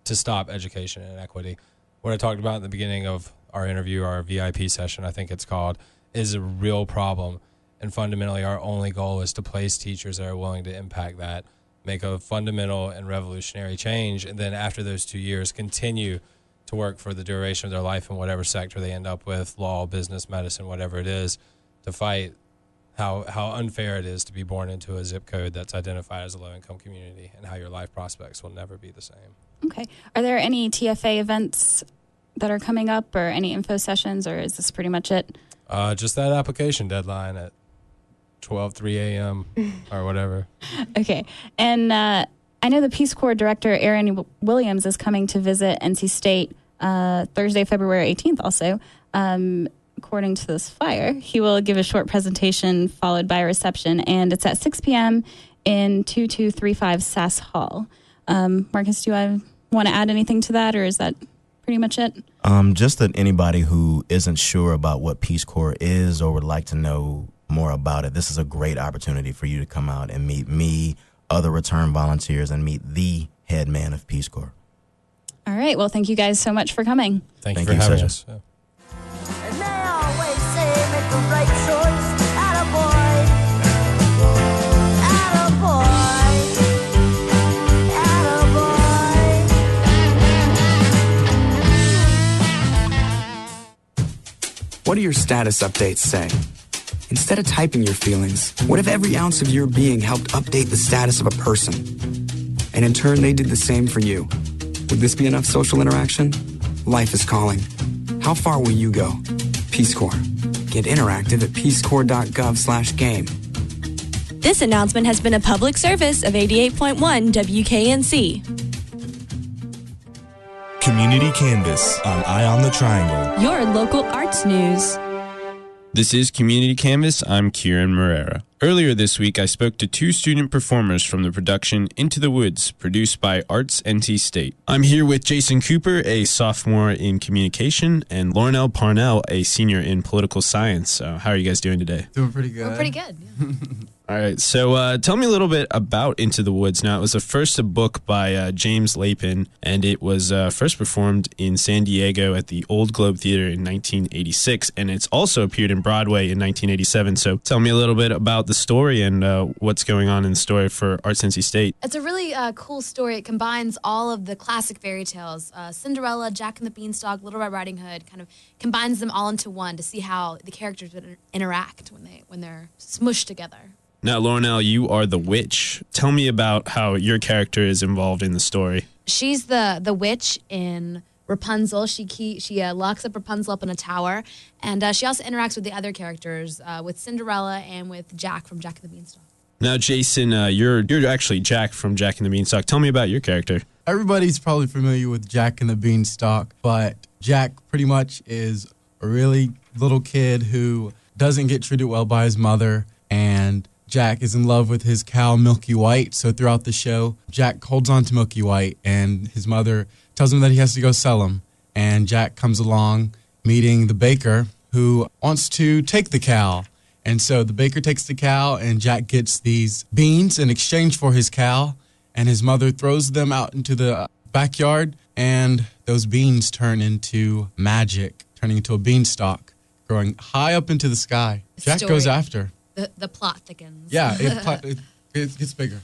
to stop education inequity. What I talked about at the beginning of our interview, our VIP session, I think it's called, is a real problem. And fundamentally, our only goal is to place teachers that are willing to impact that, make a fundamental and revolutionary change, and then after those two years, continue to work for the duration of their life in whatever sector they end up with law, business, medicine, whatever it is to fight how, how unfair it is to be born into a zip code that's identified as a low income community and how your life prospects will never be the same. Okay. Are there any TFA events that are coming up, or any info sessions, or is this pretty much it? Uh, just that application deadline at 12, 3 a.m. <laughs> or whatever. Okay. And uh, I know the Peace Corps director, Aaron Williams, is coming to visit NC State uh, Thursday, February 18th, also. Um, according to this flyer, he will give a short presentation followed by a reception, and it's at 6 p.m. in 2235 Sass Hall. Um, Marcus, do I want to add anything to that, or is that pretty much it? Um, just that anybody who isn't sure about what Peace Corps is or would like to know more about it, this is a great opportunity for you to come out and meet me, other return volunteers, and meet the head man of Peace Corps. All right. Well, thank you guys so much for coming. Thank, Thank you for you, having Sasha. us. Yeah. And they always say make the right choice. Attaboy. Attaboy. What do your status updates say? Instead of typing your feelings, what if every ounce of your being helped update the status of a person? And in turn, they did the same for you. Would this be enough social interaction? Life is calling. How far will you go? Peace Corps. Get interactive at peacecorps.gov slash game. This announcement has been a public service of 88.1 WKNC. Community Canvas on Eye on the Triangle. Your local arts news. This is Community Canvas. I'm Kieran Morera. Earlier this week, I spoke to two student performers from the production Into the Woods, produced by Arts NC State. I'm here with Jason Cooper, a sophomore in communication, and Lauren Parnell, a senior in political science. Uh, how are you guys doing today? Doing pretty good. We're pretty good. <laughs> All right. So uh, tell me a little bit about Into the Woods. Now, it was the first book by uh, James Lapine, and it was uh, first performed in San Diego at the Old Globe Theater in 1986, and it's also appeared in Broadway in 1987. So tell me a little bit about the story and uh, what's going on in the story for Arts NC State. It's a really uh, cool story. It combines all of the classic fairy tales uh, Cinderella, Jack and the Beanstalk, Little Red Riding Hood, kind of combines them all into one to see how the characters would interact when, they, when they're smushed together. Now, Laurel, you are the witch. Tell me about how your character is involved in the story. She's the the witch in Rapunzel. She key, she uh, locks up Rapunzel up in a tower, and uh, she also interacts with the other characters, uh, with Cinderella and with Jack from Jack and the Beanstalk. Now, Jason, uh, you're you're actually Jack from Jack and the Beanstalk. Tell me about your character. Everybody's probably familiar with Jack and the Beanstalk, but Jack pretty much is a really little kid who doesn't get treated well by his mother and Jack is in love with his cow, Milky White. So throughout the show, Jack holds on to Milky White, and his mother tells him that he has to go sell him. And Jack comes along, meeting the baker who wants to take the cow. And so the baker takes the cow, and Jack gets these beans in exchange for his cow. And his mother throws them out into the backyard, and those beans turn into magic, turning into a beanstalk, growing high up into the sky. Jack Story. goes after. The, the plot thickens. Yeah, it, <laughs> pla- it, it gets bigger.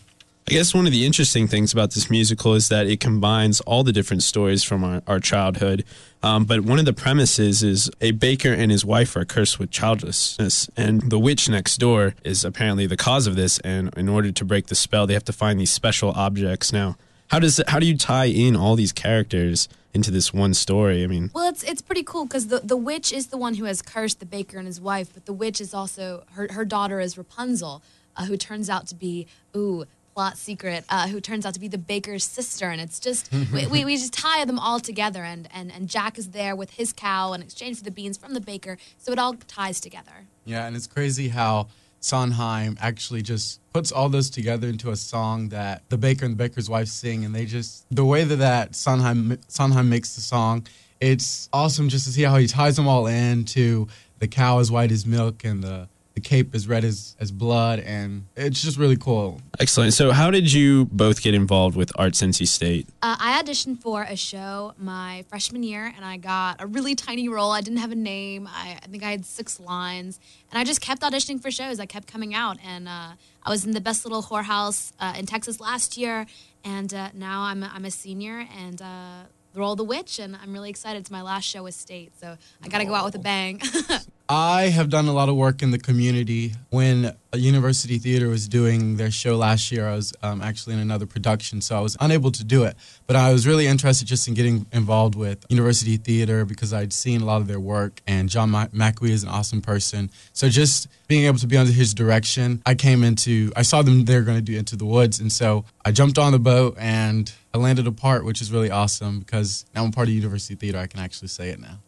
I guess one of the interesting things about this musical is that it combines all the different stories from our, our childhood. Um, but one of the premises is a baker and his wife are cursed with childlessness, and the witch next door is apparently the cause of this. And in order to break the spell, they have to find these special objects. Now, how does how do you tie in all these characters into this one story? I mean, Well, it's it's pretty cool because the, the witch is the one who has cursed the baker and his wife, but the witch is also her her daughter is Rapunzel, uh, who turns out to be ooh plot secret, uh, who turns out to be the baker's sister, and it's just we, we, we just tie them all together, and, and and Jack is there with his cow in exchange for the beans from the baker, so it all ties together. Yeah, and it's crazy how Sondheim actually just puts all those together into a song that the baker and the baker's wife sing, and they just the way that that Sondheim Sondheim makes the song, it's awesome just to see how he ties them all in to the cow as white as milk and the the cape is red as, as blood, and it's just really cool. excellent. So, how did you both get involved with Arts NC State? Uh, I auditioned for a show my freshman year, and I got a really tiny role. I didn't have a name. I, I think I had six lines, and I just kept auditioning for shows. I kept coming out, and uh, I was in the Best Little Whorehouse uh, in Texas last year, and uh, now I'm a, I'm a senior and uh, the role of the witch, and I'm really excited. It's my last show with State, so I got to go out with a bang. <laughs> I have done a lot of work in the community. When a University Theater was doing their show last year, I was um, actually in another production, so I was unable to do it. But I was really interested just in getting involved with University Theater because I'd seen a lot of their work, and John McIlwee is an awesome person. So just being able to be under his direction, I came into, I saw them they're going to do Into the Woods, and so I jumped on the boat and I landed a part, which is really awesome because now I'm part of University Theater. I can actually say it now.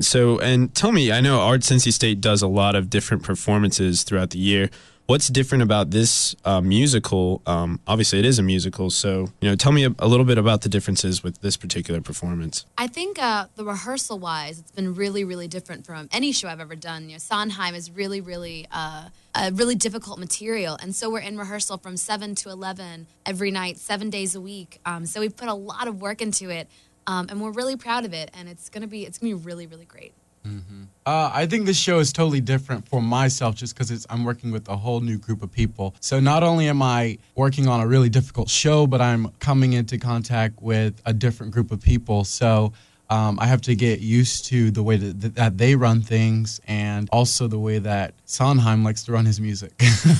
So, and tell me, I know Arts NC State does a lot of different performances throughout the year. What's different about this uh, musical? Um, obviously, it is a musical, so you know, tell me a, a little bit about the differences with this particular performance. I think uh, the rehearsal wise, it's been really, really different from any show I've ever done. You know, Sondheim is really, really uh, a really difficult material, and so we're in rehearsal from seven to eleven every night, seven days a week. Um, so we've put a lot of work into it, um, and we're really proud of it. And it's gonna be, it's gonna be really, really great. Uh, I think this show is totally different for myself just because I'm working with a whole new group of people. So not only am I working on a really difficult show, but I'm coming into contact with a different group of people. So um, I have to get used to the way that, that they run things and also the way that Sondheim likes to run his music.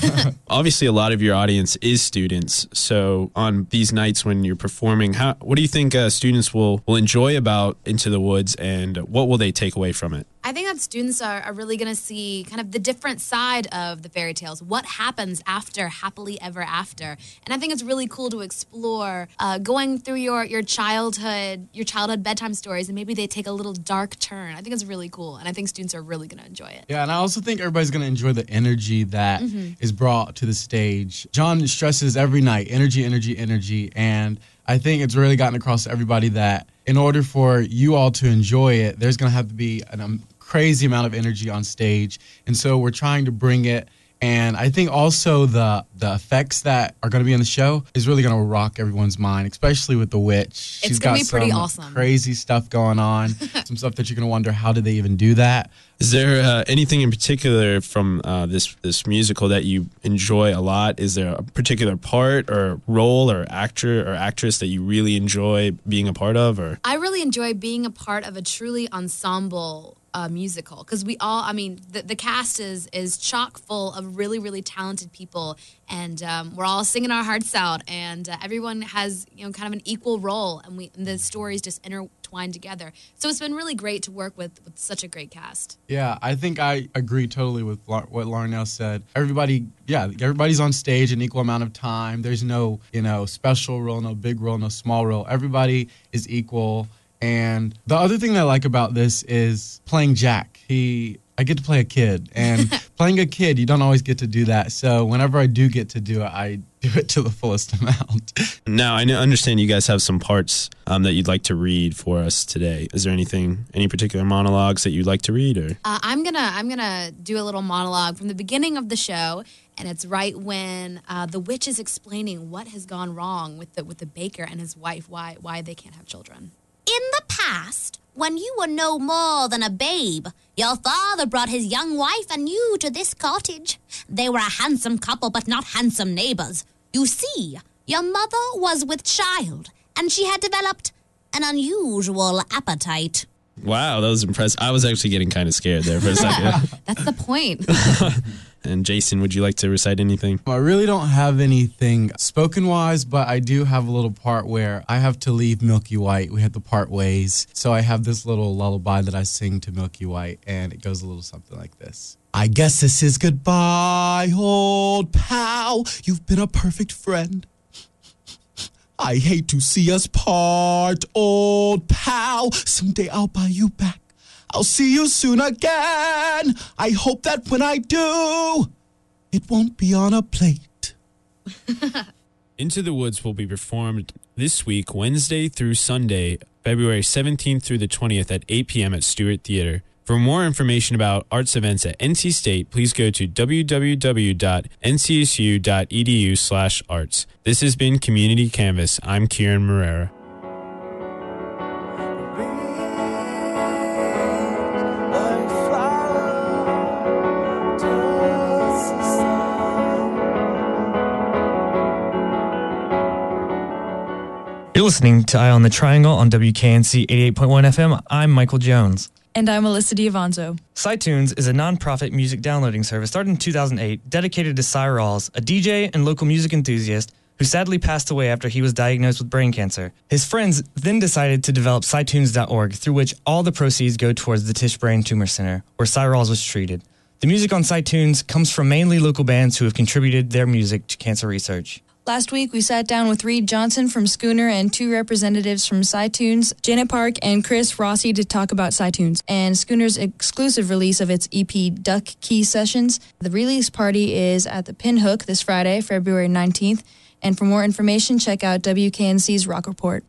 <laughs> Obviously, a lot of your audience is students. So, on these nights when you're performing, how what do you think uh, students will will enjoy about Into the Woods, and what will they take away from it? I think that students are, are really going to see kind of the different side of the fairy tales. What happens after happily ever after? And I think it's really cool to explore uh, going through your your childhood your childhood bedtime stories, and maybe they take a little dark turn. I think it's really cool, and I think students are really going to enjoy it. Yeah, and I also think everybody's going to enjoy the energy that is Mhm. brought to the stage. John stresses every night energy, energy, energy. And I think it's really gotten across to everybody that in order for you all to enjoy it, there's going to have to be a um, crazy amount of energy on stage. And so we're trying to bring it. And I think also the the effects that are going to be in the show is really going to rock everyone's mind, especially with the witch. It's gonna be pretty some awesome. Crazy stuff going on. <laughs> some stuff that you're going to wonder how did they even do that. Is there uh, anything in particular from uh, this this musical that you enjoy a lot? Is there a particular part or role or actor or actress that you really enjoy being a part of? Or I really enjoy being a part of a truly ensemble uh, musical because we all, I mean, the, the cast is is chock full of really, really talented people, and um, we're all singing our hearts out, and uh, everyone has you know kind of an equal role, and we and the stories just intertwine together. So it's been really great to work with with such a great cast. Yeah, I think I agree totally with what Larnell said. Everybody, yeah, everybody's on stage an equal amount of time. There's no, you know, special role, no big role, no small role. Everybody is equal. And the other thing that I like about this is playing Jack. He, I get to play a kid, and <laughs> playing a kid, you don't always get to do that. So whenever I do get to do it, I do it to the fullest <laughs> amount. now I understand you guys have some parts um, that you'd like to read for us today. Is there anything, any particular monologues that you'd like to read? Or Uh, I'm gonna I'm gonna do a little monologue from the beginning of the show, and it's right when uh, the witch is explaining what has gone wrong with the with the baker and his wife, why why they can't have children. In the past, when you were no more than a babe, your father brought his young wife and you to this cottage. They were a handsome couple, but not handsome neighbors. You see, your mother was with child, and she had developed an unusual appetite. wow, that was impressive. I was actually getting kind of scared there for a second. <laughs> That's the point. <laughs> and Jason, would you like to recite anything? I really don't have anything spoken wise, but I do have a little part where I have to leave Milky White. We had to part ways. So I have this little lullaby that I sing to Milky White, and it goes a little something like this. I guess this is goodbye, old pal. You've been a perfect friend. I hate to see us part, old pal. Someday I'll buy you back. I'll see you soon again. I hope that when I do, it won't be on a plate. <laughs> Into the Woods will be performed this week, Wednesday through Sunday, February 17th through the 20th at 8 p.m. at Stewart Theater. For more information about arts events at NC State, please go to www.ncsu.edu slash arts. This has been Community Canvas. I'm Kieran Marrera. Listening to Eye on the Triangle on WKNC 88.1 FM. I'm Michael Jones. And I'm Alyssa Diavanzo. CyTunes is a nonprofit music downloading service started in 2008 dedicated to Cy Rawls, a DJ and local music enthusiast who sadly passed away after he was diagnosed with brain cancer. His friends then decided to develop CyTunes.org, through which all the proceeds go towards the Tisch Brain Tumor Center, where Cy Rawls was treated. The music on CyTunes comes from mainly local bands who have contributed their music to cancer research. Last week, we sat down with Reed Johnson from Schooner and two representatives from CyTunes, Janet Park and Chris Rossi, to talk about CyTunes and Schooner's exclusive release of its EP Duck Key Sessions. The release party is at the Pinhook this Friday, February 19th. And for more information, check out WKNC's Rock Report.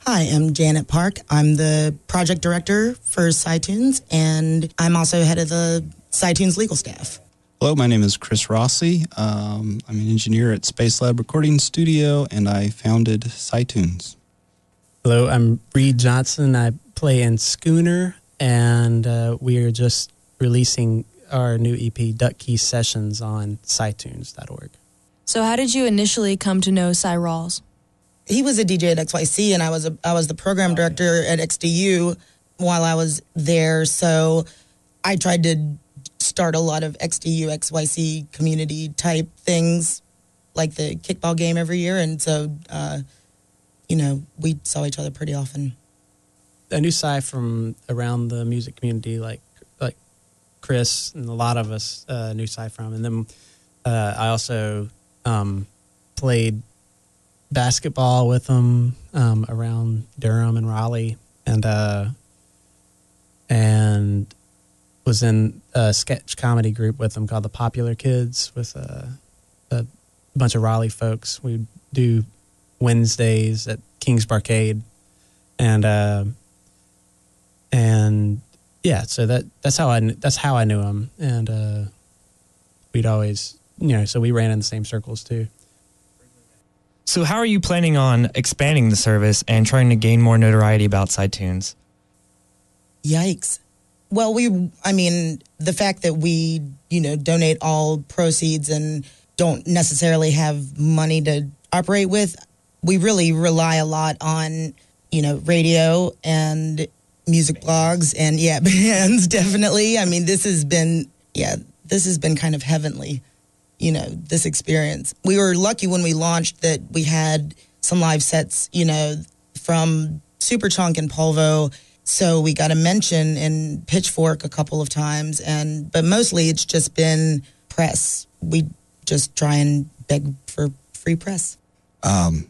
Hi, I'm Janet Park. I'm the project director for CyTunes, and I'm also head of the CyTunes legal staff. Hello, my name is Chris Rossi. Um, I'm an engineer at Space Lab Recording Studio, and I founded CyTunes. Hello, I'm Reed Johnson. I play in Schooner, and uh, we are just releasing our new EP, Duck Key Sessions, on CyTunes.org. So, how did you initially come to know Cy Rawls? He was a DJ at XYC, and I was a, I was the program director at XDU while I was there. So I tried to start a lot of XDU XYC community type things, like the kickball game every year, and so uh, you know we saw each other pretty often. a new Cy from around the music community, like like Chris and a lot of us uh, knew Cy from, and then uh, I also um, played basketball with them um, around Durham and Raleigh, and uh, and was in a sketch comedy group with them called the Popular Kids with uh, a bunch of Raleigh folks. We'd do Wednesdays at King's Barcade, and uh, and yeah, so that that's how I that's how I knew him, and uh, we'd always you know so we ran in the same circles too. So, how are you planning on expanding the service and trying to gain more notoriety about CyTunes? Yikes. Well, we, I mean, the fact that we, you know, donate all proceeds and don't necessarily have money to operate with, we really rely a lot on, you know, radio and music blogs and, yeah, <laughs> bands, definitely. I mean, this has been, yeah, this has been kind of heavenly, you know, this experience. We were lucky when we launched that we had some live sets, you know, from Superchunk and Polvo so we got a mention in Pitchfork a couple of times, and but mostly it's just been press. We just try and beg for free press. Um,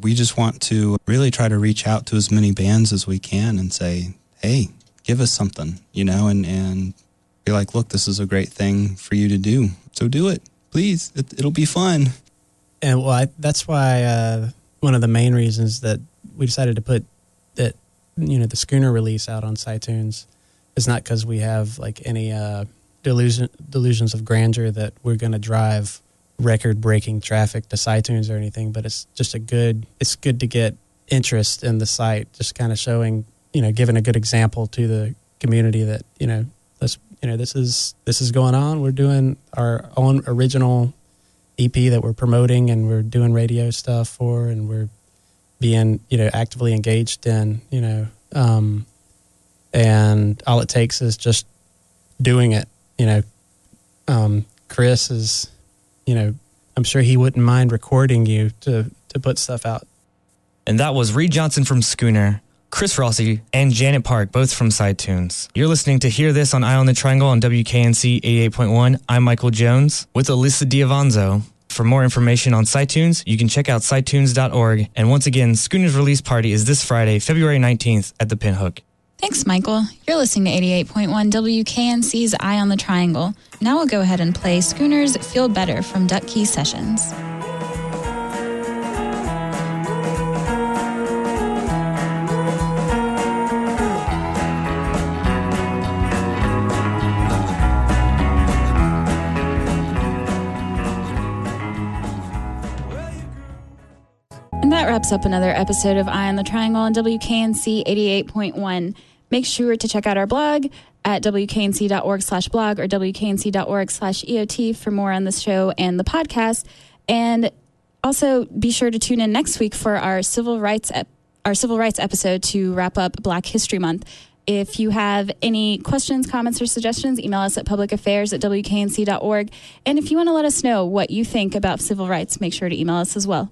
we just want to really try to reach out to as many bands as we can and say, hey, give us something, you know, and, and be like, look, this is a great thing for you to do. So do it, please. It, it'll be fun. And well, I, that's why uh, one of the main reasons that we decided to put that you know the schooner release out on CyTunes is not because we have like any uh, delusion delusions of grandeur that we're going to drive record breaking traffic to CyTunes or anything, but it's just a good it's good to get interest in the site, just kind of showing you know giving a good example to the community that you know let's you know this is this is going on. We're doing our own original EP that we're promoting and we're doing radio stuff for and we're being you know actively engaged in you know um, and all it takes is just doing it you know um, chris is you know i'm sure he wouldn't mind recording you to to put stuff out And that was Reed Johnson from Schooner, Chris Rossi, and Janet Park, both from CyTunes. You're listening to Hear This on Eye on the Triangle on WKNC 88.1. I'm Michael Jones with Alyssa Diavanzo. For more information on CyTunes, you can check out CyTunes.org. And once again, Schooner's release party is this Friday, February 19th at the Pinhook. Thanks, Michael. You're listening to 88.1 WKNC's Eye on the Triangle. Now we'll go ahead and play Schooner's Feel Better from Duck Key Sessions. Wraps up another episode of Eye on the Triangle on WKNC 88.1. Make sure to check out our blog at wknc.org slash blog or wknc.org slash EOT for more on this show and the podcast. And also be sure to tune in next week for our civil rights ep- our civil rights episode to wrap up Black History Month. If you have any questions, comments, or suggestions, email us at publicaffairs at wknc.org. And if you want to let us know what you think about civil rights, make sure to email us as well.